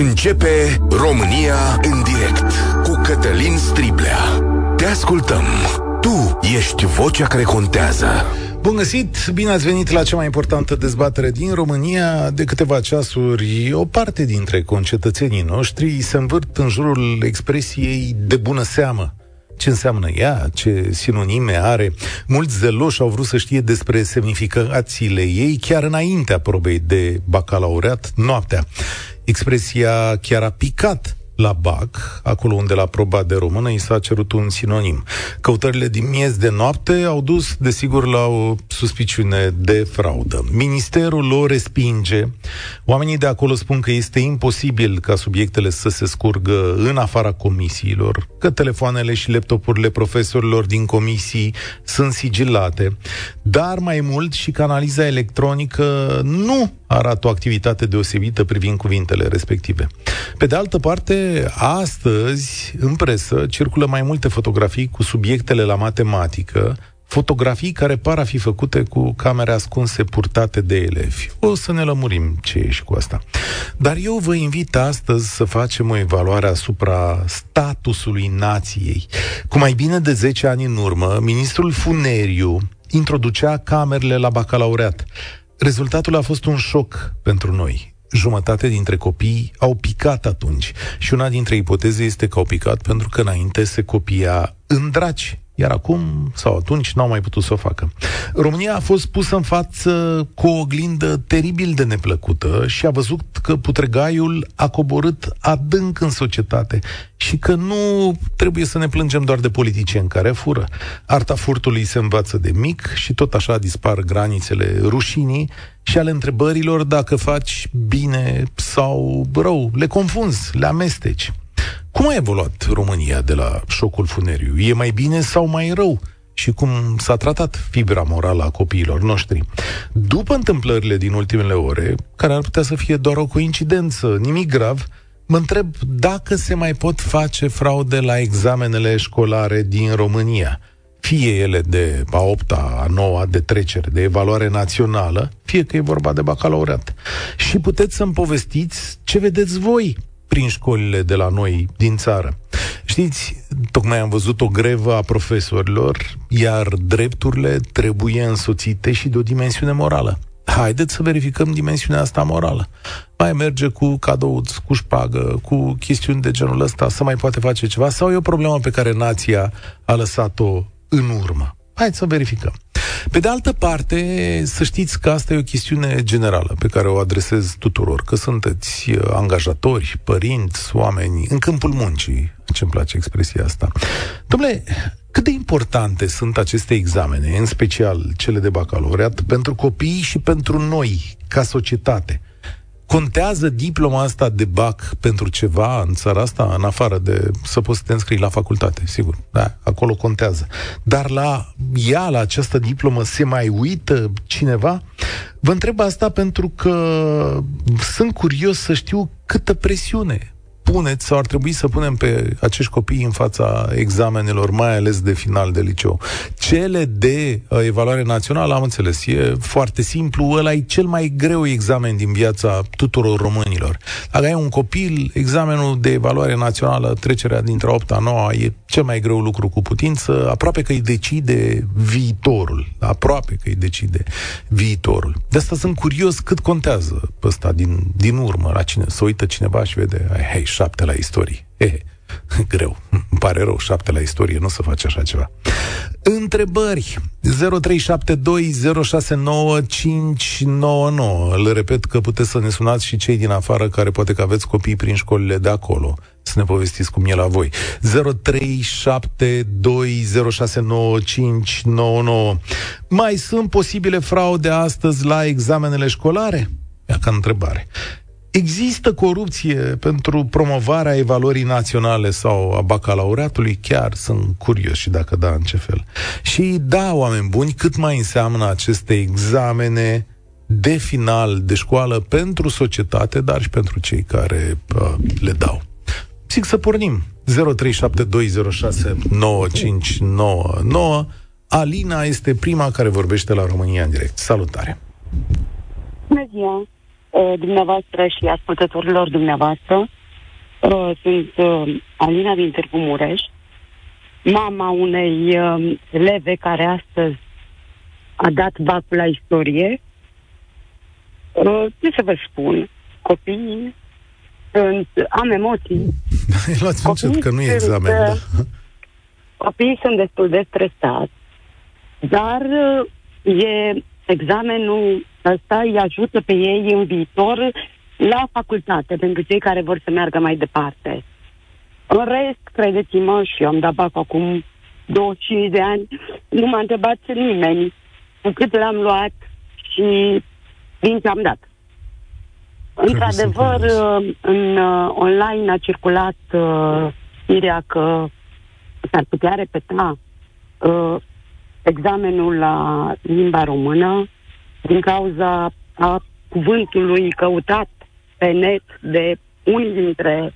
Începe România în direct cu Cătălin Striblea. Te ascultăm. Tu ești vocea care contează. Bun găsit! Bine ați venit la cea mai importantă dezbatere din România. De câteva ceasuri, o parte dintre concetățenii noștri se învârt în jurul expresiei de bună seamă ce înseamnă ea, ce sinonime are. Mulți zeloși au vrut să știe despre semnificațiile ei chiar înaintea probei de bacalaureat, noaptea. Expresia chiar a picat la BAC, acolo unde la proba de română i s-a cerut un sinonim. Căutările din miez de noapte au dus, desigur, la o suspiciune de fraudă. Ministerul o respinge. Oamenii de acolo spun că este imposibil ca subiectele să se scurgă în afara comisiilor, că telefoanele și laptopurile profesorilor din comisii sunt sigilate, dar mai mult și canaliza electronică nu arată o activitate deosebită privind cuvintele respective. Pe de altă parte, astăzi, în presă, circulă mai multe fotografii cu subiectele la matematică, fotografii care par a fi făcute cu camere ascunse purtate de elevi. O să ne lămurim ce e și cu asta. Dar eu vă invit astăzi să facem o evaluare asupra statusului nației. Cu mai bine de 10 ani în urmă, ministrul Funeriu introducea camerele la bacalaureat. Rezultatul a fost un șoc pentru noi. Jumătate dintre copii au picat atunci și una dintre ipoteze este că au picat pentru că înainte se copia în draci iar acum sau atunci n-au mai putut să o facă. România a fost pusă în față cu o oglindă teribil de neplăcută și a văzut că putregaiul a coborât adânc în societate și că nu trebuie să ne plângem doar de politicieni care fură. Arta furtului se învață de mic și tot așa dispar granițele rușinii și ale întrebărilor dacă faci bine sau rău. Le confunzi, le amesteci. Cum a evoluat România de la șocul funeriu? E mai bine sau mai rău? Și cum s-a tratat fibra morală a copiilor noștri? După întâmplările din ultimele ore, care ar putea să fie doar o coincidență, nimic grav, mă întreb dacă se mai pot face fraude la examenele școlare din România fie ele de a 8 a 9 de trecere, de evaluare națională, fie că e vorba de bacalaureat. Și puteți să-mi povestiți ce vedeți voi prin școlile de la noi din țară. Știți, tocmai am văzut o grevă a profesorilor, iar drepturile trebuie însoțite și de o dimensiune morală. Haideți să verificăm dimensiunea asta morală. Mai merge cu cadouți, cu șpagă, cu chestiuni de genul ăsta, să mai poate face ceva? Sau e o problemă pe care nația a lăsat-o în urmă? Haideți să verificăm. Pe de altă parte, să știți că asta e o chestiune generală pe care o adresez tuturor, că sunteți uh, angajatori, părinți, oameni în câmpul muncii, ce-mi place expresia asta. Domnule, cât de importante sunt aceste examene, în special cele de bacalaureat, pentru copii și pentru noi, ca societate? Contează diploma asta de BAC pentru ceva în țara asta, în afară de să poți să te înscrii la facultate, sigur. Da, acolo contează. Dar la ea, la această diplomă, se mai uită cineva? Vă întreb asta pentru că sunt curios să știu câtă presiune puneți sau ar trebui să punem pe acești copii în fața examenelor, mai ales de final de liceu. Cele de uh, evaluare națională, am înțeles, e foarte simplu, ăla e cel mai greu examen din viața tuturor românilor. Dacă ai un copil, examenul de evaluare națională, trecerea dintre 8 a 9 e cel mai greu lucru cu putință, aproape că îi decide viitorul, aproape că îi decide viitorul. De asta sunt curios cât contează ăsta din, din urmă la cine, să uită cineva și vede, hei, șapte la istorie. E, greu. Îmi pare rău, șapte la istorie, nu să faci așa ceva. Întrebări 0372069599 Le repet că puteți să ne sunați și cei din afară care poate că aveți copii prin școlile de acolo să ne povestiți cum e la voi. 0372069599 Mai sunt posibile fraude astăzi la examenele școlare? Ia ca întrebare. Există corupție pentru promovarea evaluării naționale sau a bacalaureatului? Chiar sunt curios și dacă da, în ce fel. Și da, oameni buni, cât mai înseamnă aceste examene de final de școală pentru societate, dar și pentru cei care uh, le dau. Zic să pornim. 0372069599. Alina este prima care vorbește la România în direct. Salutare! Bună ziua! uh, dumneavoastră și ascultătorilor dumneavoastră. Uh, sunt uh, Alina din Târgu Mureș, mama unei uh, eleve care astăzi a dat bacul la istorie. Uh, ce să vă spun? Copiii sunt, am emoții. Luați încet, că nu e examen. Da. Copiii sunt destul de stresați, dar uh, e examenul ăsta îi ajută pe ei în viitor la facultate, pentru cei care vor să meargă mai departe. În rest, credeți-mă, și eu am dat bac acum 25 de ani, nu m-a întrebat nimeni cu cât l-am luat și din ce am dat. Într-adevăr, uh, în uh, online a circulat uh, știrea că s-ar putea repeta uh, examenul la limba română din cauza a cuvântului căutat pe net de unii dintre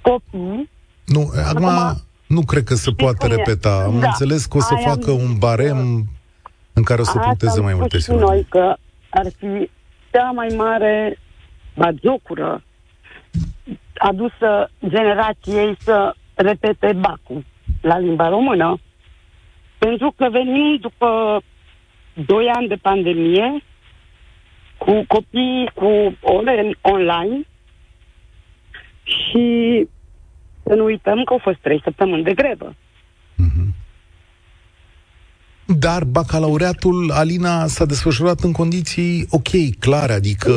copii. Nu, acum, acum nu cred că se poate repeta. Am da, înțeles că o să facă un barem în care o să punteze mai multe și noi că ar fi cea mai mare bagiocură adusă generației să repete bacul la limba română. Pentru că venim după doi ani de pandemie cu copii cu ore online și să nu uităm că au fost trei săptămâni de grevă. Mm-hmm. Dar bacalaureatul, Alina, s-a desfășurat în condiții ok, clare, adică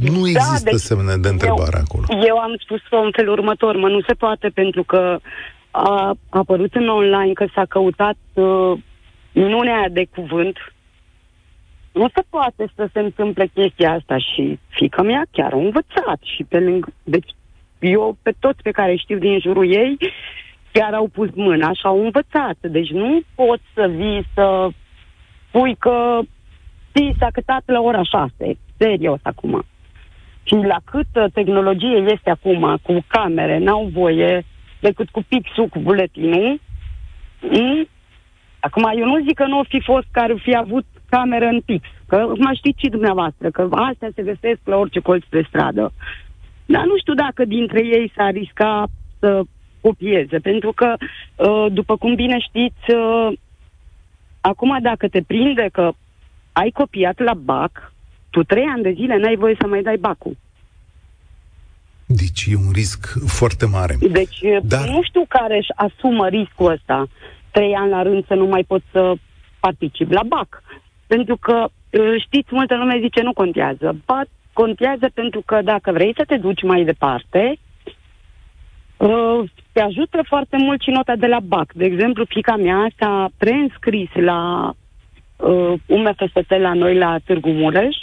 nu da, există deci semne de întrebare eu, acolo. Eu am spus-o în felul următor, mă, nu se poate pentru că a apărut în online că s-a căutat uh, minunea de cuvânt. Nu se poate să se întâmple chestia asta și fica mea chiar a învățat și pe lângă... Deci eu pe toți pe care știu din jurul ei chiar au pus mâna și au învățat. Deci nu poți să vii să pui că ți s-a cătat la ora șase. Serios acum. Și la cât tehnologie este acum, cu camere, n-au voie decât cu pixul, cu buletinul. Mm? Acum, eu nu zic că nu o fi fost care fi avut cameră în pix. Că mai știți și dumneavoastră, că astea se găsesc la orice colț de stradă. Dar nu știu dacă dintre ei s-a risca să copieze, pentru că, uh, după cum bine știți, uh, acum dacă te prinde că ai copiat la BAC, tu trei ani de zile n-ai voie să mai dai bacul. Deci e un risc foarte mare. Deci Dar... nu știu care își asumă riscul ăsta. Trei ani la rând să nu mai pot să particip la BAC. Pentru că, știți, multă lume zice nu contează. Ba, contează pentru că dacă vrei să te duci mai departe, te ajută foarte mult și nota de la BAC. De exemplu, fica mea s-a preînscris la uh, UMFST la noi la Târgu Mureș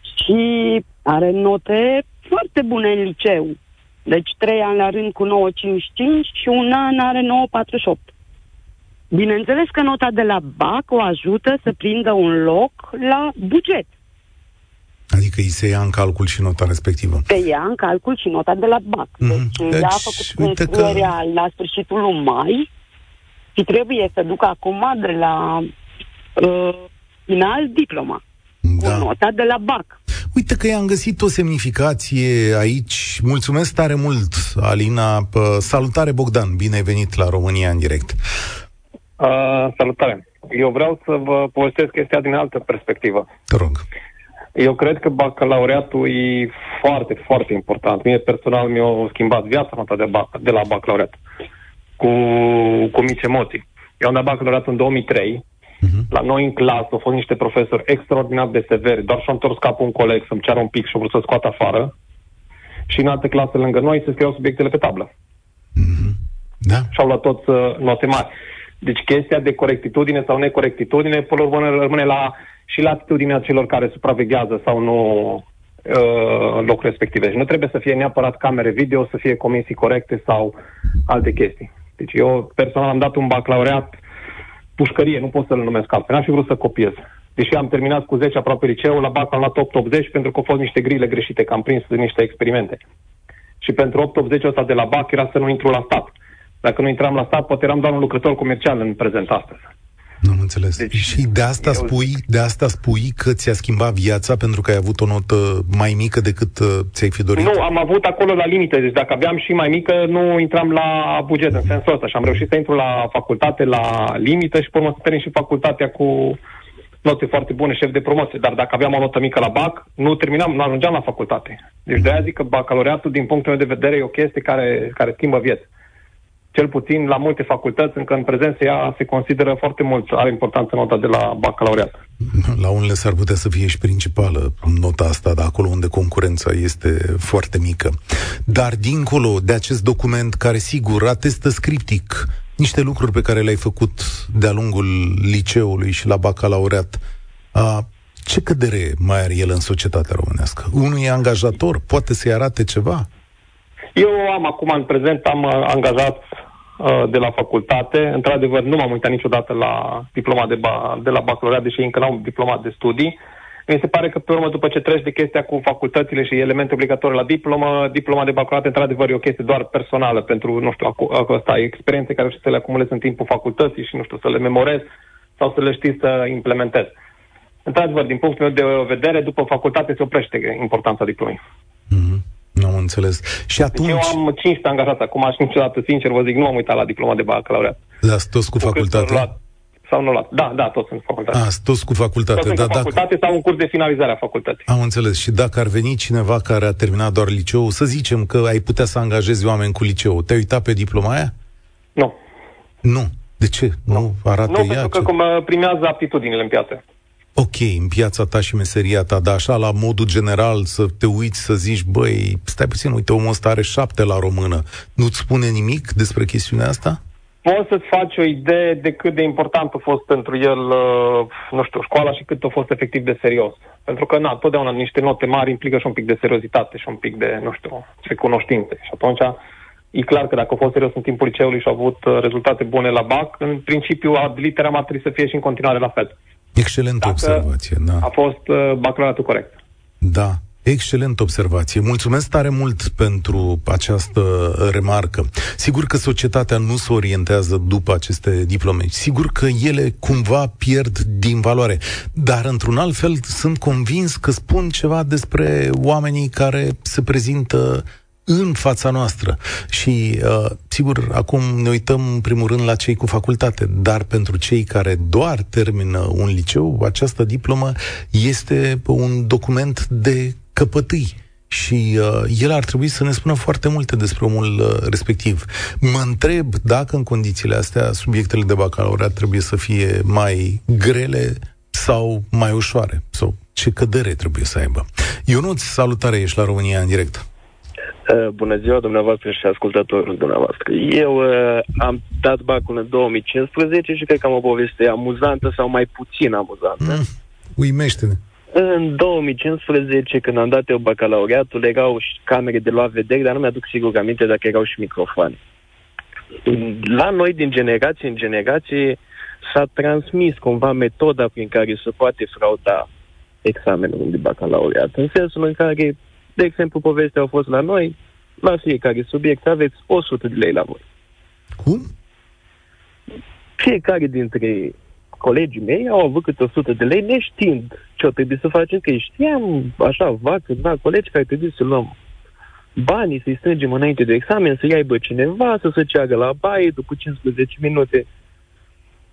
și are note foarte bune în liceu. Deci trei ani la rând cu 9,55 și un an are 9,48. Bineînțeles că nota de la BAC o ajută să prindă un loc la buget. Adică îi se ia în calcul și nota respectivă. Se ia în calcul și nota de la BAC. Mm-hmm. Deci, deci ea a făcut înscrierea că... la sfârșitul lui mai și trebuie să ducă acum de la uh, final diploma. Da. Cu nota de la BAC. Uite că i-am găsit o semnificație aici. Mulțumesc tare mult, Alina. Salutare, Bogdan. Bine ai venit la România în direct. Uh, salutare. Eu vreau să vă povestesc chestia din altă perspectivă. Te rog. Eu cred că bacalaureatul e foarte, foarte important. Mie personal mi-a schimbat viața nota de, bac, de la bacalaureat cu, cu mici emoții. Eu am dat bacalaureatul în 2003 Uh-huh. La noi în clasă au fost niște profesori extraordinar de severi, doar și-au întors capul un coleg să-mi ceară un pic și au vrut să scoată afară. Și în alte clase lângă noi se scriau subiectele pe tablă. Uh-huh. Da. Și au luat toți uh, note mari. Deci chestia de corectitudine sau necorectitudine, până la urmă, rămâne la, și la atitudinea celor care supraveghează sau nu uh, locul respective. Deci nu trebuie să fie neapărat camere video, să fie comisii corecte sau alte chestii. Deci eu personal am dat un baclaureat uh, pușcărie, nu pot să-l numesc altfel. N-am fi vrut să copiez. Deși am terminat cu 10 aproape liceu, la BAC am luat 8-80 pentru că au fost niște grile greșite, că am prins niște experimente. Și pentru 8-80 ăsta de la BAC era să nu intru la stat. Dacă nu intram la stat, poate eram doar un lucrător comercial în prezent astăzi. Nu am înțeles. Deci, și de asta, eu... spui, de asta spui că ți-a schimbat viața pentru că ai avut o notă mai mică decât uh, ți-ai fi dorit? Nu, am avut acolo la limite. Deci dacă aveam și mai mică, nu intram la buget în sensul ăsta. Și am reușit să intru la facultate la limită și pe urmă să termin și facultatea cu note foarte bune, șef de promoție. Dar dacă aveam o notă mică la BAC, nu terminam, nu ajungeam la facultate. Deci de aia zic că bacalaureatul, din punctul meu de vedere, e o chestie care, care schimbă vieți cel puțin la multe facultăți, încă în prezent se, ia, se consideră foarte mult, are importanță nota de la bacalaureat. La unele s-ar putea să fie și principală nota asta, dar acolo unde concurența este foarte mică. Dar dincolo de acest document care sigur atestă scriptic niște lucruri pe care le-ai făcut de-a lungul liceului și la bacalaureat, a, ce cădere mai are el în societatea românească? Unui angajator poate să-i arate ceva? Eu am acum, în prezent, am uh, angajat uh, de la facultate. Într-adevăr, nu m-am uitat niciodată la diploma de, ba, de la bacalaureat, deși încă n-am diplomat de studii. Mi se pare că, pe urmă, după ce treci de chestia cu facultățile și elemente obligatorii la diplomă, diploma de bacalaureat, într-adevăr, e o chestie doar personală pentru, nu știu, asta, experiențe care știi să le acumulezi în timpul facultății și, nu știu, să le memorezi sau să le știi să implementezi. Într-adevăr, din punctul meu de vedere, după facultate se oprește importanța diplomei. Mm-hmm. Nu am înțeles. Și atunci... Deci eu am 15 angajați acum și niciodată, sincer, vă zic, nu am uitat la diploma de bacalaureat. Da, toți cu facultate? Luat, sau nu luat. Da, da, toți sunt cu facultate. A, toți cu facultate. Toți da, cu facultate dacă... sau un curs de finalizare a facultății. Am înțeles. Și dacă ar veni cineva care a terminat doar liceu, să zicem că ai putea să angajezi oameni cu liceu, te-ai uitat pe diploma aia? Nu. Nu. De ce? Nu, nu arată nu, ea? pentru că ce? cum uh, primează aptitudinile în piață ok, în piața ta și meseria ta, dar așa la modul general să te uiți să zici, băi, stai puțin, uite, omul ăsta are șapte la română. Nu-ți spune nimic despre chestiunea asta? Poți să-ți faci o idee de cât de important a fost pentru el, uh, nu știu, școala și cât a fost efectiv de serios. Pentru că, na, totdeauna niște note mari implică și un pic de seriozitate și un pic de, nu știu, de cunoștințe. Și atunci e clar că dacă a fost serios în timpul liceului și a avut uh, rezultate bune la BAC, în principiu, ad literam ar trebui să fie și în continuare la fel. Excelentă Dacă observație, da. A fost uh, bacalaureatul corect. Da, Excelent observație. Mulțumesc tare mult pentru această remarcă. Sigur că societatea nu se orientează după aceste diplome. Sigur că ele cumva pierd din valoare. Dar, într-un alt fel, sunt convins că spun ceva despre oamenii care se prezintă în fața noastră. Și, uh, sigur, acum ne uităm în primul rând la cei cu facultate, dar pentru cei care doar termină un liceu, această diplomă este un document de căpătâi și uh, el ar trebui să ne spună foarte multe despre omul uh, respectiv. Mă întreb dacă în condițiile astea subiectele de bacalaureat trebuie să fie mai grele sau mai ușoare sau ce cădere trebuie să aibă. Ionuț, salutare, ești la România în direct. Uh, bună ziua dumneavoastră și ascultătorul dumneavoastră. Eu uh, am dat bacul în 2015 și cred că am o poveste amuzantă sau mai puțin amuzantă. Mm, uimește-ne. În 2015, când am dat eu bacalaureatul, erau și camere de luat vedere, dar nu mi-aduc sigur aminte dacă erau și microfoane. La noi, din generație în generație, s-a transmis cumva metoda prin care se poate frauda examenul de bacalaureat, în sensul în care de exemplu, povestea a fost la noi, la fiecare subiect aveți 100 de lei la voi. Cum? Fiecare dintre colegii mei au avut câte 100 de lei neștiind ce o trebuie să facem, că știam așa, va câțiva colegi care trebuie să luăm banii, să-i strângem înainte de examen, să-i aibă cineva, să se ceagă la baie după 15 minute,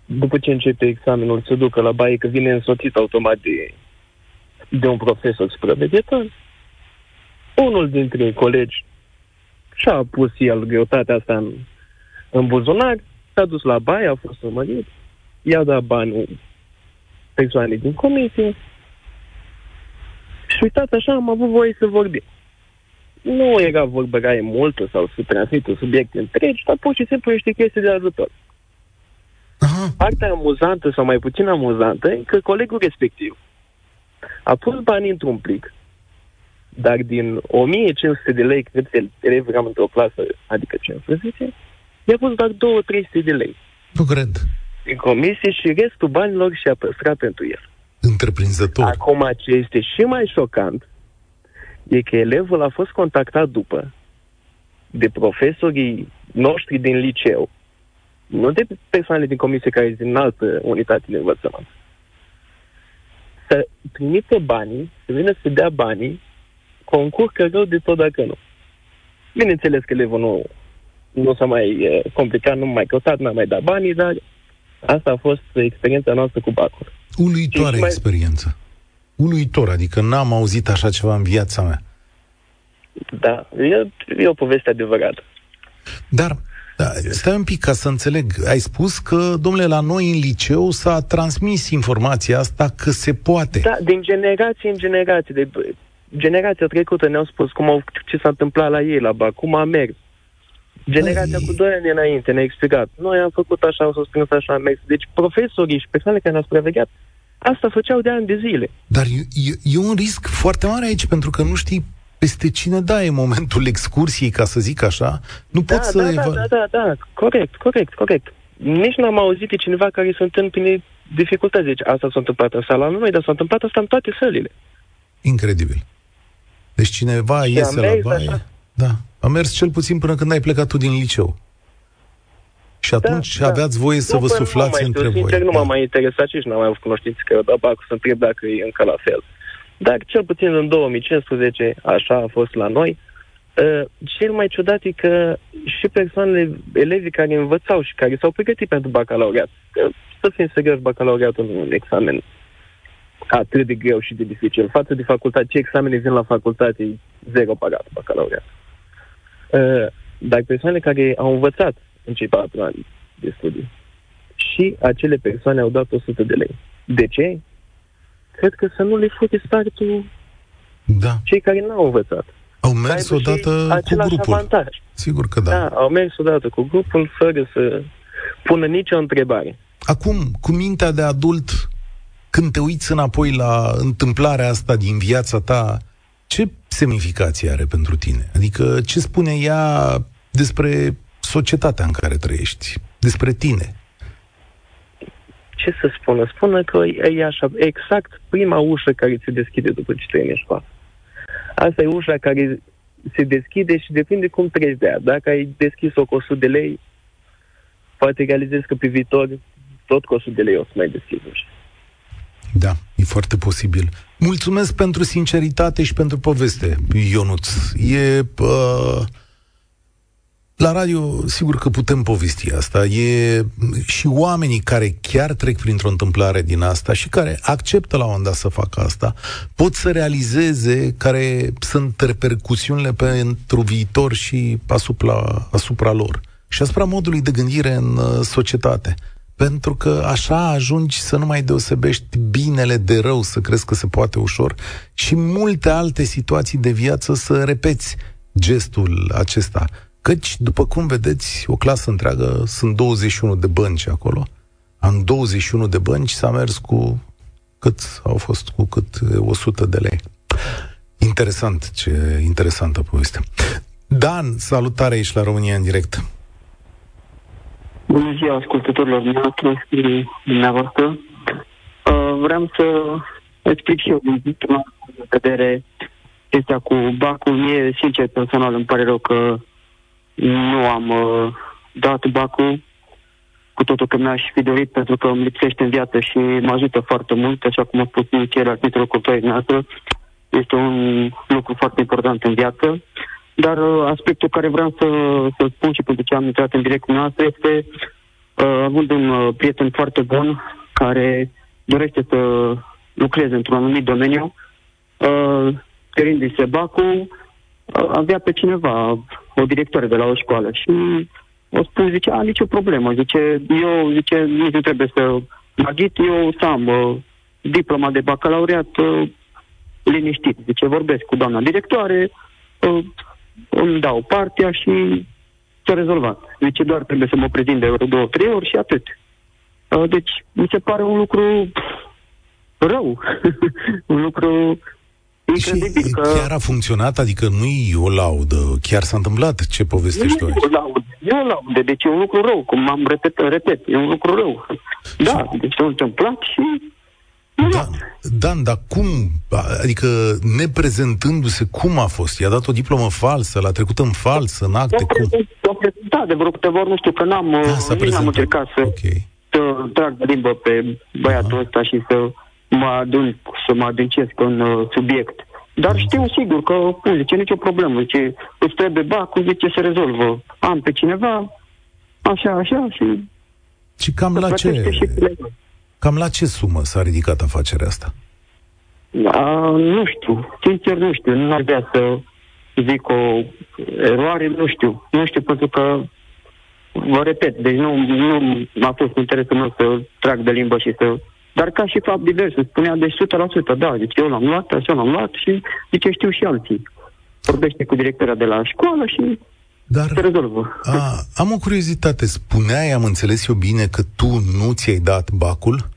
după ce începe examenul, să ducă la baie, că vine însoțit automat de, de un profesor supraveghetor. Unul dintre colegi și-a pus el greutatea asta în, în buzunar, s-a dus la baie, a fost urmărit, i-a dat banii persoanei din comisie și uitați așa, am avut voie să vorbim. Nu era vorba e multă sau să transmită subiecte întregi, dar pur și simplu niște chestii de ajutor. Aha. Partea amuzantă sau mai puțin amuzantă e că colegul respectiv a pus banii într-un plic dar din 1500 de lei, cred că elevi eram într-o clasă, adică 15, i-a pus doar 2-300 de lei. Nu cred. În comisie și restul banilor și-a păstrat pentru el. Întreprinzător. Acum, ce este și mai șocant, e că elevul a fost contactat după de profesorii noștri din liceu nu de persoanele din comisie care sunt în altă unitate de învățământ, să trimite banii, să vină să dea banii, concur că rău de tot dacă nu. Bineînțeles că elevul nu, nu s-a mai uh, complicat, nu mai căutat, nu a mai dat banii, dar asta a fost experiența noastră cu Bacul. Uluitoare mai... experiență. Uluitor, adică n-am auzit așa ceva în viața mea. Da, e, e o poveste adevărată. Dar da, stai un pic ca să înțeleg. Ai spus că, domnule, la noi în liceu s-a transmis informația asta că se poate. Da, din generație în generație. De generația trecută ne-au spus cum au, ce s-a întâmplat la ei la BAC, cum a mers. Generația Ai... cu doi ani înainte ne-a explicat. Noi am făcut așa, au susținut așa, am mers. Deci profesorii și persoanele care ne-au supravegheat asta făceau de ani de zile. Dar e, e, e un risc foarte mare aici, pentru că nu știi peste cine dai în momentul excursiei, ca să zic așa, nu da, poți da, să... Da, eva... da, da, da, corect, corect, corect. Nici n-am auzit de cineva care se întâmpine dificultăți. Deci asta s-a întâmplat în sala noi, dar s-a întâmplat asta în toate sălile. Incredibil. Deci cineva și iese la baie... Așa. Da. A mers cel puțin până când ai plecat tu din liceu. Și da, atunci da, aveați voie să vă suflați între voi. Sincer, nu m-a mai interesat și n-am mai avut cunoștință că da, să întreb dacă e încă la fel. Dar cel puțin în 2015, așa a fost la noi, uh, cel mai ciudat e că și persoanele, elevii care învățau și care s-au pregătit pentru bacalaureat, că, să fim serios, bacalaureatul nu un examen atât de greu și de dificil. Față de facultate, ce examene vin la facultate, e zero pagat bacalaureat. Uh, dar persoanele care au învățat în cei patru ani de studii și acele persoane au dat 100 de lei. De ce? cred că să nu le fute startul da. cei care n-au învățat. Au mers odată cu grupul. Avantaj. Sigur că da. Da, au mers odată cu grupul fără să pună nicio întrebare. Acum, cu mintea de adult, când te uiți înapoi la întâmplarea asta din viața ta, ce semnificație are pentru tine? Adică ce spune ea despre societatea în care trăiești, despre tine? ce să spună? Spună că e așa, exact prima ușă care se deschide după ce trăiești în școală. Asta e ușa care se deschide și depinde cum treci de ea. Dacă ai deschis-o cu 100 de lei, poate realizezi că pe viitor tot cu 100 de lei o să mai deschizi ușa. Da, e foarte posibil. Mulțumesc pentru sinceritate și pentru poveste, Ionuț. E... Uh la radio, sigur că putem povesti asta. E și oamenii care chiar trec printr-o întâmplare din asta și care acceptă la un dat să facă asta, pot să realizeze care sunt repercusiunile pentru viitor și asupra, asupra lor și asupra modului de gândire în uh, societate. Pentru că așa ajungi să nu mai deosebești binele de rău, să crezi că se poate ușor și multe alte situații de viață să repeți gestul acesta. Căci, după cum vedeți, o clasă întreagă, sunt 21 de bănci acolo. În 21 de bănci s-a mers cu cât au fost, cu cât 100 de lei. Interesant, ce interesantă poveste. Dan, salutare aici la România în direct. Bună ziua, ascultătorilor noastre și dumneavoastră. Uh, vreau să explic și eu din punctul de vedere chestia cu bacul. Mie, sincer, personal, îmi pare rău că nu am uh, dat bacul, cu totul că mi-aș fi dorit pentru că îmi lipsește în viață și mă ajută foarte mult, așa cum a spus inițial titlul copilului noastră. Este un lucru foarte important în viață. Dar uh, aspectul care vreau să, să spun și pentru ce am intrat în direct cu noastră este uh, având un uh, prieten foarte bun care dorește să lucreze într-un anumit domeniu, uh, cerindu-i bacul, avea pe cineva, o directoare de la o școală și o spus, zice, a, nicio problemă, zice, eu, zice, nu trebuie să mă ghit, eu să am uh, diploma de bacalaureat uh, liniștit. Zice, vorbesc cu doamna directoare, uh, îmi dau partea și s-a rezolvat. Zice, doar trebuie să mă prezint de vreo două, trei ori și atât. Uh, deci, mi se pare un lucru rău, un lucru Incredibil și că... chiar a funcționat? Adică nu e o laudă, chiar s-a întâmplat? Ce povestești tu aici? E o laudă, e o laudă, deci e un lucru rău, cum am repet, repet, e un lucru rău. Da, și... deci s-a întâmplat și Da, Dan, dar cum, adică neprezentându-se, cum a fost? I-a dat o diplomă falsă, l-a trecut în falsă, în acte, cum? S-a prezentat de vreo câteva ori, nu știu, că n-am, Da, s-a nici n-am prezentat. încercat să, Ok. să trag de limbă pe băiatul ăsta și să mă adun, să mă adâncesc în uh, subiect. Dar știu sigur că, nu zice, nicio problemă. Zice, îți trebuie bacul, zice, se rezolvă. Am pe cineva, așa, așa, și Și cam se la plătește ce, și plec. Cam la ce sumă s-a ridicat afacerea asta? A, nu știu, sincer nu știu, nu aș vrea să zic o eroare, nu știu. Nu știu pentru că, vă repet, deci nu, nu a fost interesul meu să trag de limbă și să... Dar ca și fapt divers, îmi spunea de 100%, da, deci eu l-am luat, așa l-am luat și zice știu și alții. Vorbește cu directora de la școală și Dar se rezolvă. a, am o curiozitate. Spuneai, am înțeles eu bine, că tu nu ți-ai dat bacul?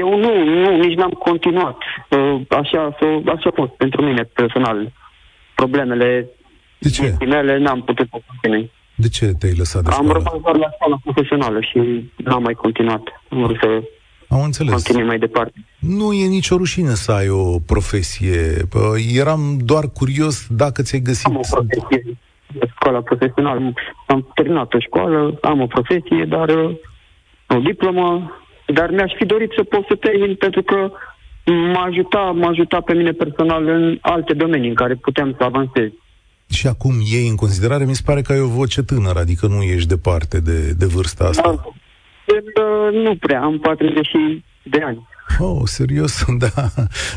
Eu nu, nu, nici n-am continuat. Uh, Așa, s-o- așa a fost pentru mine personal. Problemele De ce? vieții mele n-am putut să continui. De ce te-ai lăsat de Am școală? rămas doar la școala profesională și n-am mai continuat. Am vrut să Am înțeles. continui mai departe. Nu e nicio rușine să ai o profesie. Bă, Eram doar curios dacă ți-ai găsit... Am o profesie de școala profesională. Am terminat o școală, am o profesie, dar uh, o diplomă, dar mi-aș fi dorit să pot să termin pentru că m-a ajutat, m-a ajutat pe mine personal în alte domenii în care puteam să avansez. Și acum iei în considerare, mi se pare că ai o voce tânără, adică nu ești departe de, de vârsta asta. Da, uh, nu prea, am 40 de ani. Oh, serios? Da.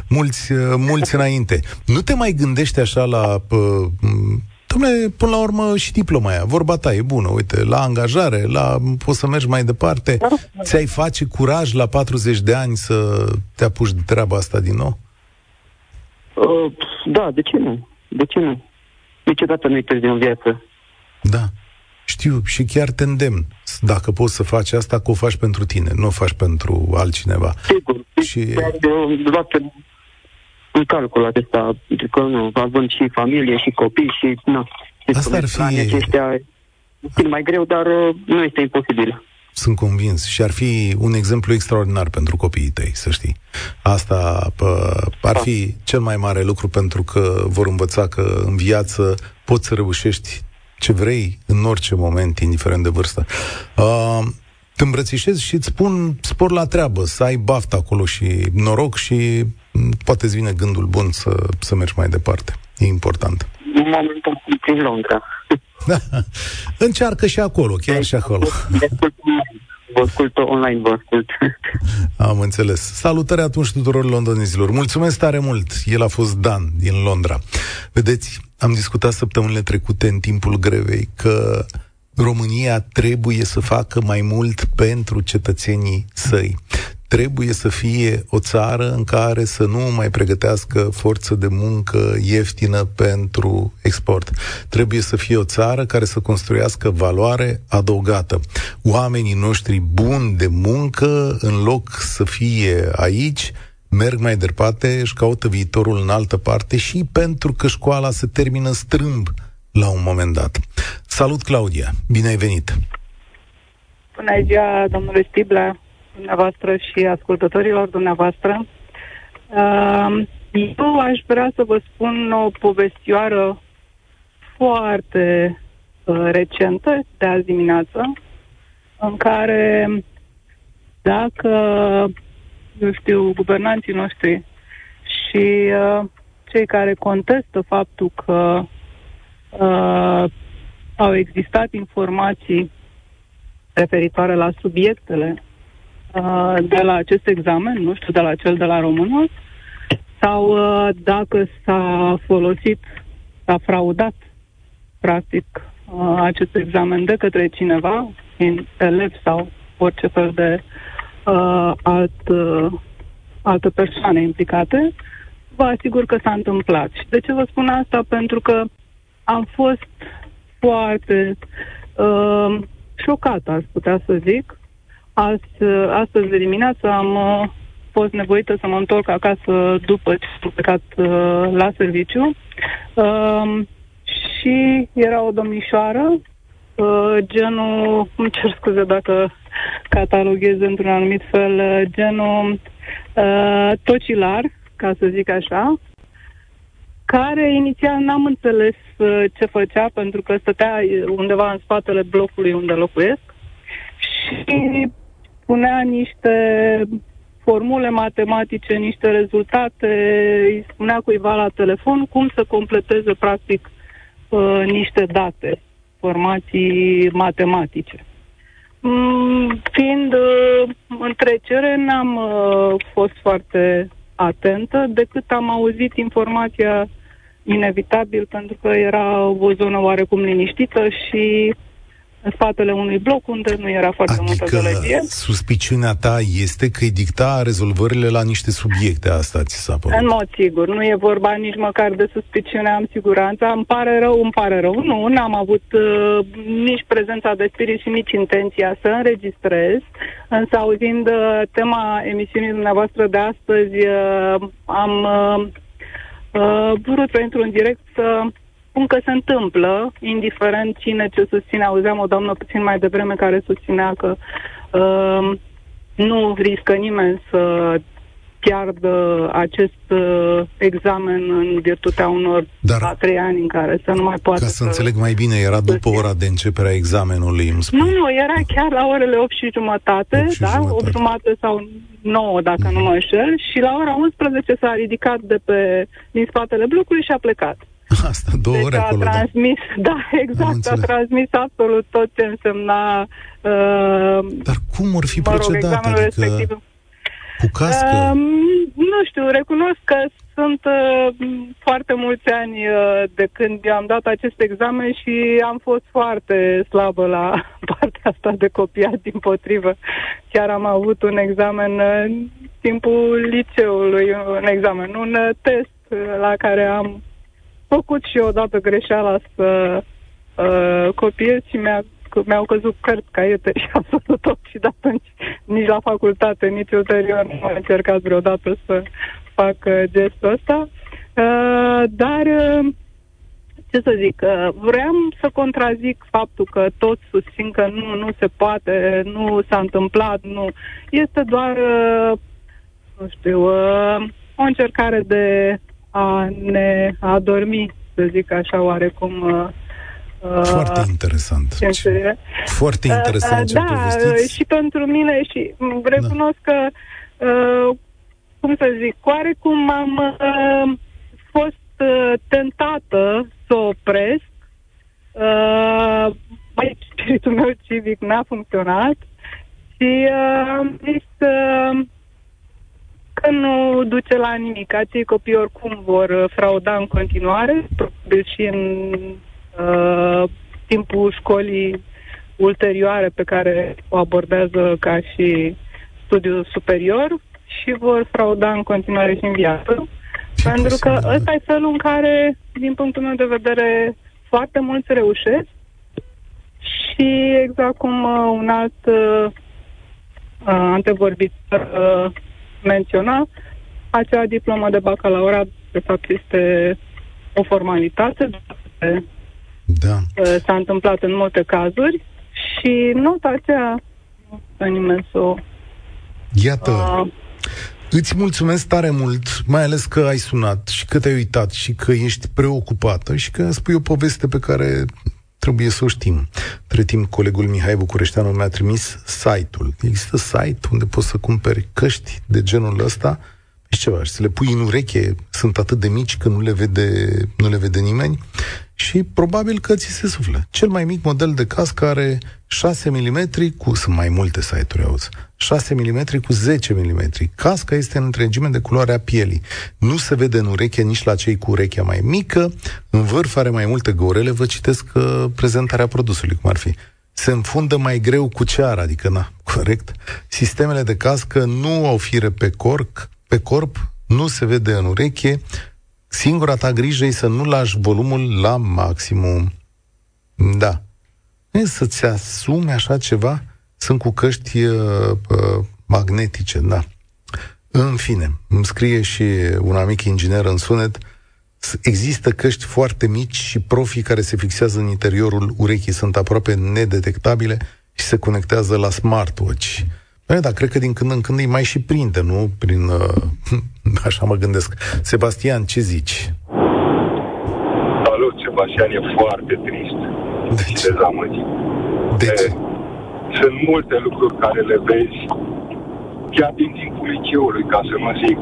Mulți, uh, mulți înainte. Nu te mai gândești așa la... Pă, m, Dom'le, până la urmă și diploma aia, vorba ta e bună, uite, la angajare, la poți să mergi mai departe. Ți-ai face curaj la 40 de ani să te apuci de treaba asta din nou? Uh, da, de ce nu? De ce nu? Niciodată nu-i târziu în viață. Da. Știu și chiar te îndemn. Dacă poți să faci asta, că o faci pentru tine, nu o faci pentru altcineva. Sigur. Și- Și... Eu luat în, în calcul acesta, pentru că nu, având și familie și copii și... Na, știți Asta cum ar e, fi- anii aceștia e puțin mai greu, dar uh, nu este imposibil. Sunt convins și ar fi un exemplu extraordinar pentru copiii tăi, să știi. Asta pă, ar fi cel mai mare lucru pentru că vor învăța că în viață poți să reușești ce vrei în orice moment, indiferent de vârstă. Uh, te îmbrățișez și îți spun spor la treabă, să ai baft acolo și noroc și m, poate îți vine gândul bun să, să mergi mai departe. E important. În momentul sunt prin Londra. Da. Încearcă și acolo, chiar și acolo. Vă ascult online. Vă ascult online, vă ascult. Am înțeles. Salutări atunci tuturor londonezilor. Mulțumesc tare mult. El a fost Dan din Londra. Vedeți, am discutat săptămânile trecute în timpul grevei că România trebuie să facă mai mult pentru cetățenii săi. Trebuie să fie o țară în care să nu mai pregătească forță de muncă ieftină pentru export. Trebuie să fie o țară care să construiască valoare adăugată. Oamenii noștri buni de muncă, în loc să fie aici, merg mai departe, își caută viitorul în altă parte și pentru că școala se termină strâmb la un moment dat. Salut, Claudia! Bine ai venit! Bună ziua, domnule Stiblea, dumneavoastră și ascultătorilor dumneavoastră. Uh, Eu aș vrea să vă spun o povestioară foarte uh, recentă, de azi dimineață, în care dacă, eu știu, guvernanții noștri și uh, cei care contestă faptul că uh, au existat informații referitoare la subiectele uh, de la acest examen, nu știu, de la cel de la română, sau uh, dacă s-a folosit, s-a fraudat, practic, uh, acest examen de către cineva, fiind elev sau orice fel de uh, alt, uh, altă persoane implicate, vă asigur că s-a întâmplat. Și de ce vă spun asta? Pentru că am fost foarte uh, șocată, aș putea să zic. Azi, uh, astăzi de dimineață am uh, fost nevoită să mă întorc acasă după ce am plecat uh, la serviciu. Uh, și era o domnișoară, uh, genul, îmi cer scuze dacă cataloghez într-un anumit fel uh, genul uh, tocilar, ca să zic așa, care inițial n-am înțeles uh, ce făcea, pentru că stătea undeva în spatele blocului unde locuiesc și punea niște formule matematice, niște rezultate, îi spunea cuiva la telefon cum să completeze practic uh, niște date, formații matematice. Mm, fiind uh, în trecere, n-am uh, fost foarte atentă, decât am auzit informația inevitabil, pentru că era o zonă oarecum liniștită și în spatele unui bloc unde nu era foarte adică multă gălăgie. suspiciunea ta este că îi dicta rezolvările la niște subiecte, asta ți s-a părut? În mod sigur, nu e vorba nici măcar de suspiciune, am siguranța, îmi pare rău, îmi pare rău. Nu, n-am avut uh, nici prezența de spirit și nici intenția să înregistrez, însă auzind uh, tema emisiunii dumneavoastră de astăzi, uh, am uh, uh, vrut să intru în direct să spun că se întâmplă, indiferent cine ce susține. Auzeam o doamnă puțin mai devreme care susținea că uh, nu riscă nimeni să piardă acest uh, examen în virtutea unor Dar, a trei ani în care să nu mai poată Ca să, să înțeleg mai bine, era după ora de începere a examenului, îmi spune. Nu, nu, era chiar la orele 8 și jumătate, 8 și da? Jumătate. 8 jumătate sau 9, dacă mm. nu mă înșel, și la ora 11 s-a ridicat de pe, din spatele blocului și a plecat. Asta, două deci ore a acolo. Da. transmis, da, da exact, a transmis absolut tot ce însemna uh, Dar cum ar fi mă procedat? Rog, adică respectiv. cu cască? Uh, nu știu, recunosc că sunt uh, foarte mulți ani uh, de când am dat acest examen și am fost foarte slabă la partea asta de copiat, din potrivă. Chiar am avut un examen în timpul liceului, un examen, un uh, test la care am făcut și eu odată greșeala să uh, copiez și mi-a, mi-au căzut cărți, caiete și absolut tot și de atunci nici la facultate, nici ulterior nu am încercat vreodată să fac uh, gestul ăsta. Uh, dar uh, ce să zic, uh, vreau să contrazic faptul că toți susțin că nu, nu se poate, nu s-a întâmplat, nu. Este doar, uh, nu știu, uh, o încercare de a ne adormi, să zic așa, oarecum. Uh, uh foarte interesant. Ce, foarte interesant uh, ce Da, povestiți. și pentru mine și recunosc da. că, uh, cum să zic, oarecum am uh, fost uh, tentată să opresc. Uh, mai spiritul meu civic n-a funcționat și uh, am zis uh, că nu duce la nimic. Acei copii oricum vor uh, frauda în continuare, probabil și în uh, timpul școlii ulterioare pe care o abordează ca și studiu superior și vor frauda în continuare și în viață. Ce pentru că da. ăsta e felul în care, din punctul meu de vedere, foarte mulți reușesc și exact cum uh, un alt uh, antevorbitor uh, menționa, acea diplomă de bacalaureat, de fapt, este o formalitate. Da. S-a întâmplat în multe cazuri și nota aceea nu nimeni să o... Iată, uh, Îți mulțumesc tare mult, mai ales că ai sunat și că te-ai uitat și că ești preocupată și că spui o poveste pe care trebuie să o știm. Între timp, colegul Mihai Bucureșteanu mi-a trimis site-ul. Există site unde poți să cumperi căști de genul ăsta și ceva, și să le pui în ureche, sunt atât de mici că nu le vede, nu le vede nimeni și probabil că ți se suflă. Cel mai mic model de cască are 6 mm cu, sunt mai multe site-uri, auzi, 6 mm cu 10 mm. Casca este în întregime de culoarea pielii. Nu se vede în ureche nici la cei cu urechea mai mică, în vârf are mai multe găurele, vă citesc uh, prezentarea produsului, cum ar fi. Se înfundă mai greu cu ceara, adică, na, corect. Sistemele de cască nu au fire pe corp, pe corp, nu se vede în ureche, Singura ta grijă e să nu lași volumul la maximum. Da. E să-ți asumi așa ceva? Sunt cu căști uh, uh, magnetice, da. În fine, îmi scrie și un amic inginer în sunet, există căști foarte mici și profi care se fixează în interiorul urechii, sunt aproape nedetectabile și se conectează la smartwatch. Bine, dar cred că din când în când îi mai și prinde, nu? Prin, uh, așa mă gândesc. Sebastian, ce zici? Salut, Sebastian, e foarte trist De și ce? dezamăgit. De ce? E, Sunt multe lucruri care le vezi chiar din timpul liceului, ca să mă zic,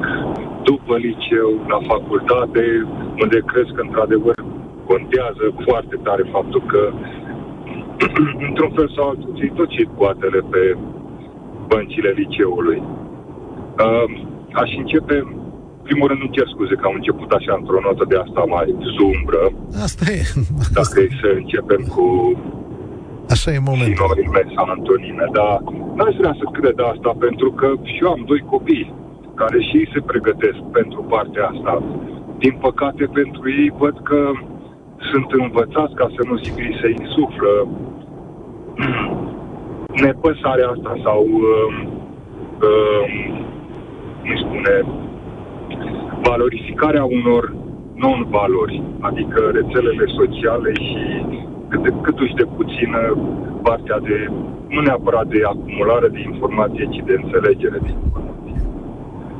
după liceu, la facultate, unde crezi că într-adevăr contează foarte tare faptul că într-un fel sau altul ți tot circoatele pe băncile liceului. Uh, aș începe, primul rând îmi cer scuze că am început așa într-o notă de asta mai zumbră, Asta e. dacă e să începem cu Așa e momentul. sinonime sau antonime, dar n-aș vrea să cred asta pentru că și eu am doi copii care și ei se pregătesc pentru partea asta. Din păcate pentru ei văd că sunt învățați, ca să nu zic că îi se insuflă nepăsarea asta sau um, um, cum îi spune valorificarea unor non-valori, adică rețelele sociale și cât, de, câtuși de puțină partea de, nu neapărat de acumulare de informație, ci de înțelegere de informație.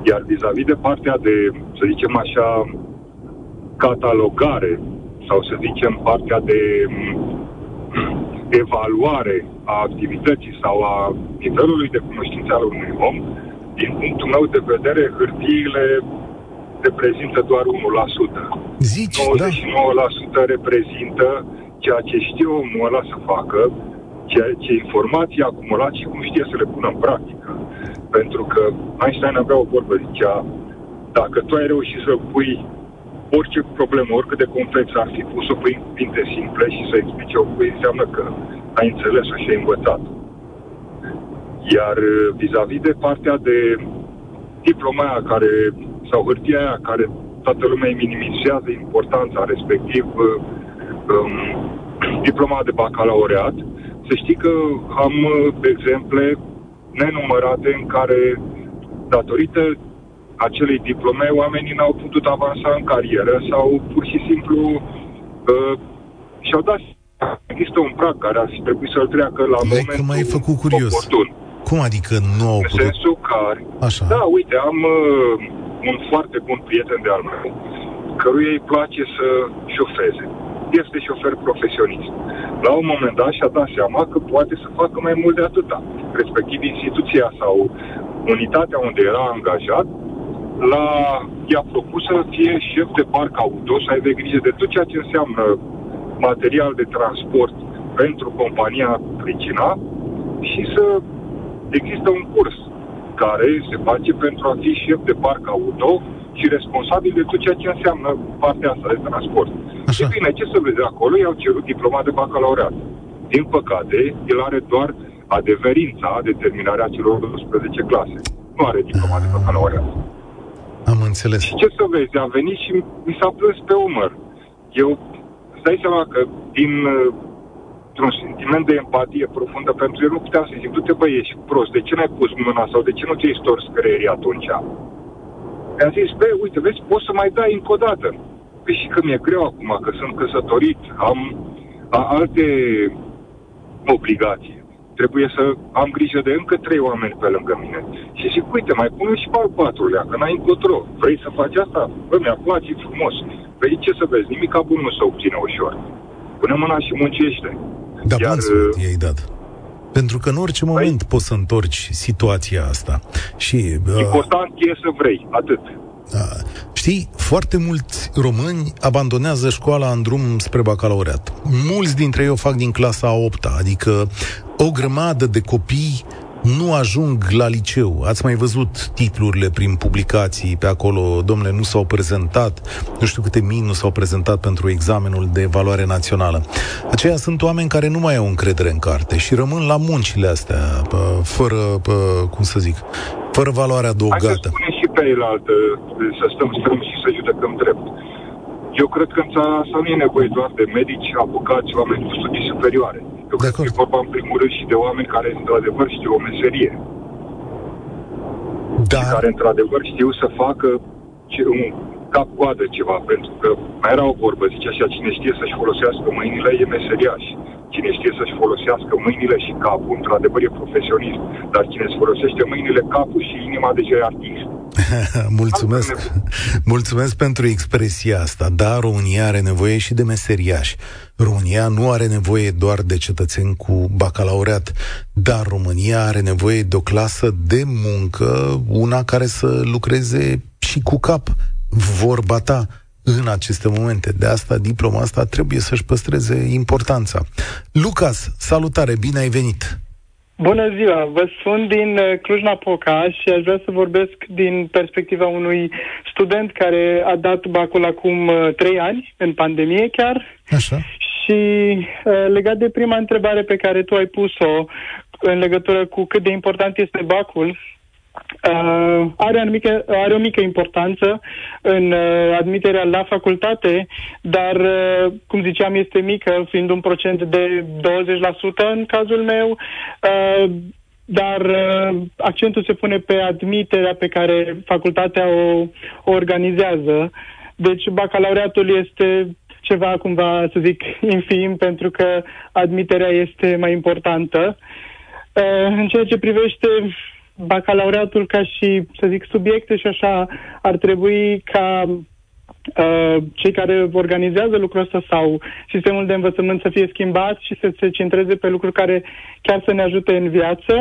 Iar vis-a-vis de partea de, să zicem așa, catalogare sau să zicem partea de mm, evaluare a activității sau a nivelului de cunoștință al unui om, din punctul meu de vedere, hârtiile reprezintă doar 1%. Zici, da. 99% reprezintă ceea ce știe omul ăla să facă, ceea ce informații a acumulat și cum știe să le pună în practică. Pentru că Einstein avea o vorbă, zicea, dacă tu ai reușit să pui orice problemă, oricât de complexă ar fi pus-o pui în cuvinte simple și să explice o pui, înseamnă că ai înțeles-o și ai învățat. Iar uh, vis-a-vis de partea de diploma aia care, sau hârtia aia care toată lumea îi minimizează importanța, respectiv uh, um, diploma de bacalaureat, să știi că am uh, exemple nenumărate în care, datorită acelei diplome, oamenii n-au putut avansa în carieră sau pur și simplu uh, și-au dat Există un prag care ar fi trebuit să-l treacă la Hai că momentul m-ai făcut curios. oportun. Cum adică nu au În putut? sensul care... Așa. Da, uite, am uh, un foarte bun prieten de al meu, căruia îi place să șofeze. Este șofer profesionist. La un moment dat și-a dat seama că poate să facă mai mult de atâta. Respectiv instituția sau unitatea unde era angajat l-a, i-a propus să fie șef de parc auto, să aibă grijă de tot ceea ce înseamnă material de transport pentru compania pricina și să există un curs care se face pentru a fi șef de parc auto și responsabil de tot ceea ce înseamnă partea asta de transport. Așa. E bine, ce să vezi acolo? I-au cerut diploma de bacalaureat. Din păcate, el are doar adeverința de terminarea celor 12 clase. Nu are diploma de bacalaureat. Am înțeles. Și ce să vezi, a venit și mi s-a plâns pe umăr. Eu, îți dai seama că din uh, un sentiment de empatie profundă pentru el, nu puteam să zic, du-te băi, ești prost, de ce n-ai pus mâna sau de ce nu ți-ai stors creierii atunci? I-am zis, băi, uite, vezi, poți să mai dai încă o dată. Păi și că mi-e greu acum, că sunt căsătorit, am a, alte obligații. Trebuie să am grijă de încă trei oameni pe lângă mine. Și zic, uite, mai pune și pe al patrulea, că n-ai încotro. Vrei să faci asta? Bă, mi-a place frumos. Păi ce să vezi, nimic bun nu se obține ușor. Pune mâna și muncește. Da, Iar, bun sfat i-ai dat. Pentru că în orice moment poți să întorci situația asta. Și uh, Important e să vrei, atât. Da. Știi, foarte mulți români abandonează școala în drum spre bacalaureat. Mulți dintre ei o fac din clasa a 8 adică o grămadă de copii nu ajung la liceu. Ați mai văzut titlurile prin publicații pe acolo, domnule, nu s-au prezentat, nu știu câte mii nu s-au prezentat pentru examenul de evaluare națională. Aceia sunt oameni care nu mai au încredere în carte și rămân la muncile astea, pă, fără, pă, cum să zic, fără valoare Hai să adăugată. spunem și pe elaltă, să stăm strâm și să judecăm drept. Eu cred că în țara asta nu e nevoie doar de medici, avocați, oameni cu studii superioare. Eu De cred că acord. e vorba în primul rând și de oameni care într-adevăr știu o meserie. Dar, care într-adevăr știu să facă ce, un, cap-coadă ceva, pentru că mai era o vorbă, zice așa, cine știe să-și folosească mâinile e meseriaș. Cine știe să-și folosească mâinile și capul, într-adevăr e profesionist, dar cine își folosește mâinile, capul și inima, deja e artist. Mulțumesc. Mulțumesc pentru expresia asta. Da, România are nevoie și de meseriași. România nu are nevoie doar de cetățeni cu bacalaureat, dar România are nevoie de o clasă de muncă, una care să lucreze și cu cap. Vorba ta în aceste momente. De asta, diploma asta trebuie să-și păstreze importanța. Lucas, salutare, bine ai venit! Bună ziua! Vă sunt din uh, Cluj-Napoca și aș vrea să vorbesc din perspectiva unui student care a dat bacul acum uh, trei ani, în pandemie chiar. Așa. Și uh, legat de prima întrebare pe care tu ai pus-o în legătură cu cât de important este bacul, Uh, are, anumică, are o mică importanță în uh, admiterea la facultate, dar, uh, cum ziceam, este mică, fiind un procent de 20% în cazul meu, uh, dar uh, accentul se pune pe admiterea pe care facultatea o, o organizează. Deci, bacalaureatul este ceva, cumva, să zic, infim, pentru că admiterea este mai importantă. Uh, în ceea ce privește bacalaureatul ca și, să zic, subiecte și așa, ar trebui ca uh, cei care organizează lucrul ăsta sau sistemul de învățământ să fie schimbat și să se centreze pe lucruri care chiar să ne ajute în viață.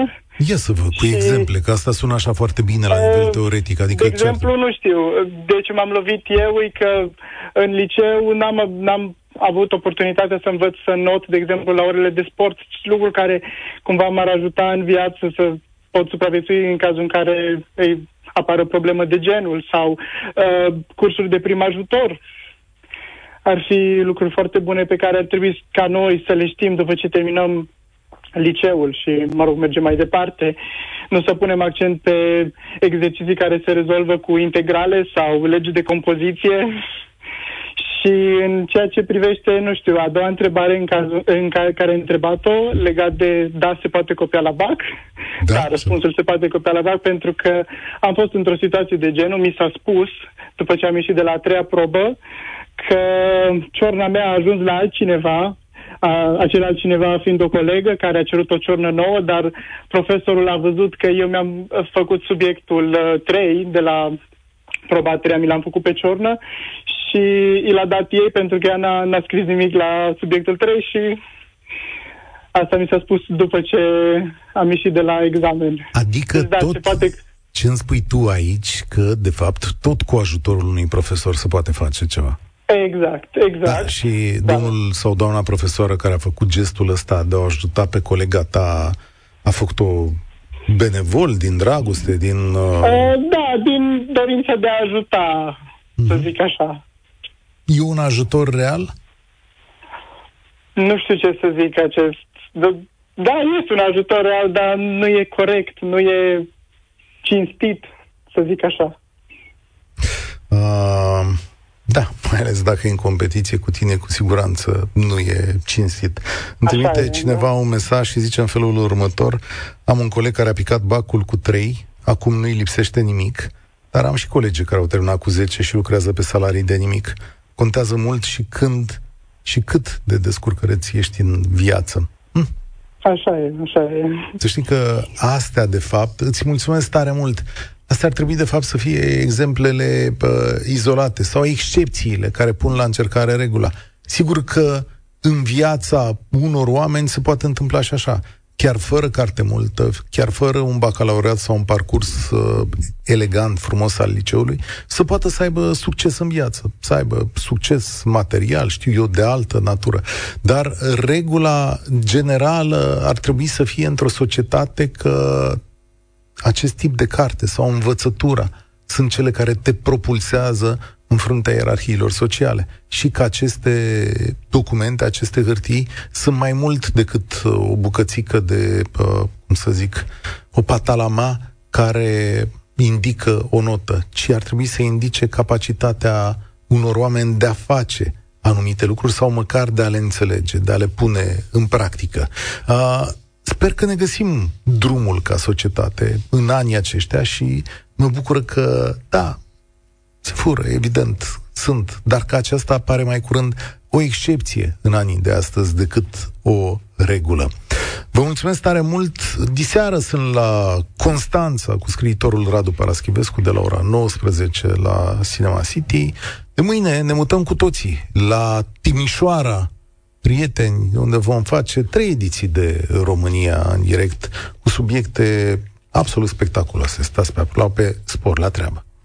Ia să vă, cu și, exemple, că asta sună așa foarte bine la nivel uh, teoretic. Adică de exemplu, nu știu. De ce m-am lovit eu e că în liceu n-am, n-am avut oportunitatea să învăț să not, de exemplu, la orele de sport, lucruri care cumva m-ar ajuta în viață să pot supraviețui în cazul în care ei, apară problemă de genul sau uh, cursuri de prim ajutor. Ar fi lucruri foarte bune pe care ar trebui ca noi să le știm după ce terminăm liceul și, mă rog, mergem mai departe. Nu să punem accent pe exerciții care se rezolvă cu integrale sau legi de compoziție, și în ceea ce privește, nu știu, a doua întrebare în, cazul, în care, care a întrebat-o, legat de da, se poate copia la BAC. Da, da răspunsul se poate copia la BAC pentru că am fost într-o situație de genul, mi s-a spus, după ce am ieșit de la a treia probă, că ciorna mea a ajuns la altcineva, a, acel altcineva fiind o colegă care a cerut o ciornă nouă, dar profesorul a văzut că eu mi-am făcut subiectul uh, 3 de la proba 3, mi l-am făcut pe ciornă și i l-a dat ei pentru că ea n-a, n-a scris nimic la subiectul 3 și asta mi s-a spus după ce am ieșit de la examen. Adică deci, da, tot se poate... ce îmi spui tu aici, că de fapt tot cu ajutorul unui profesor se poate face ceva. Exact, exact. Da, și da. domnul sau doamna profesoară care a făcut gestul ăsta de a ajuta pe colega ta a făcut-o benevol, din dragoste, din... Uh... Da, din dorința de a ajuta, mm-hmm. să mhm. zic așa. E un ajutor real? Nu știu ce să zic acest... Da, este un ajutor real, dar nu e corect, nu e cinstit, să zic așa. Uh, da, mai ales dacă e în competiție cu tine, cu siguranță nu e cinstit. Îmi trimite e, cineva da. un mesaj și zice în felul următor, am un coleg care a picat bacul cu 3, acum nu-i lipsește nimic, dar am și colegi care au terminat cu 10 și lucrează pe salarii de nimic contează mult și când și cât de descurcăreț ești în viață. Hm. Așa e, așa e. Să știi că astea, de fapt, îți mulțumesc tare mult. Astea ar trebui, de fapt, să fie exemplele pă, izolate sau excepțiile care pun la încercare regula. Sigur că în viața unor oameni se poate întâmpla și așa chiar fără carte multă, chiar fără un bacalaureat sau un parcurs uh, elegant, frumos al liceului, să poată să aibă succes în viață, să aibă succes material, știu eu, de altă natură. Dar regula generală ar trebui să fie într-o societate că acest tip de carte sau învățătura sunt cele care te propulsează în fruntea ierarhiilor sociale și că aceste documente, aceste hârtii sunt mai mult decât uh, o bucățică de, uh, cum să zic, o patalama care indică o notă, ci ar trebui să indice capacitatea unor oameni de a face anumite lucruri sau măcar de a le înțelege, de a le pune în practică. Uh, sper că ne găsim drumul ca societate în anii aceștia și mă bucur că, da, Se fură, evident, sunt, dar că aceasta apare mai curând o excepție în anii de astăzi decât o regulă. Vă mulțumesc tare mult. Diseară sunt la Constanța cu scriitorul Radu Paraschivescu de la ora 19 la Cinema City. De mâine ne mutăm cu toții la Timișoara, prieteni, unde vom face trei ediții de România în direct cu subiecte absolut spectaculoase. Stați pe aplauze pe spor la treabă.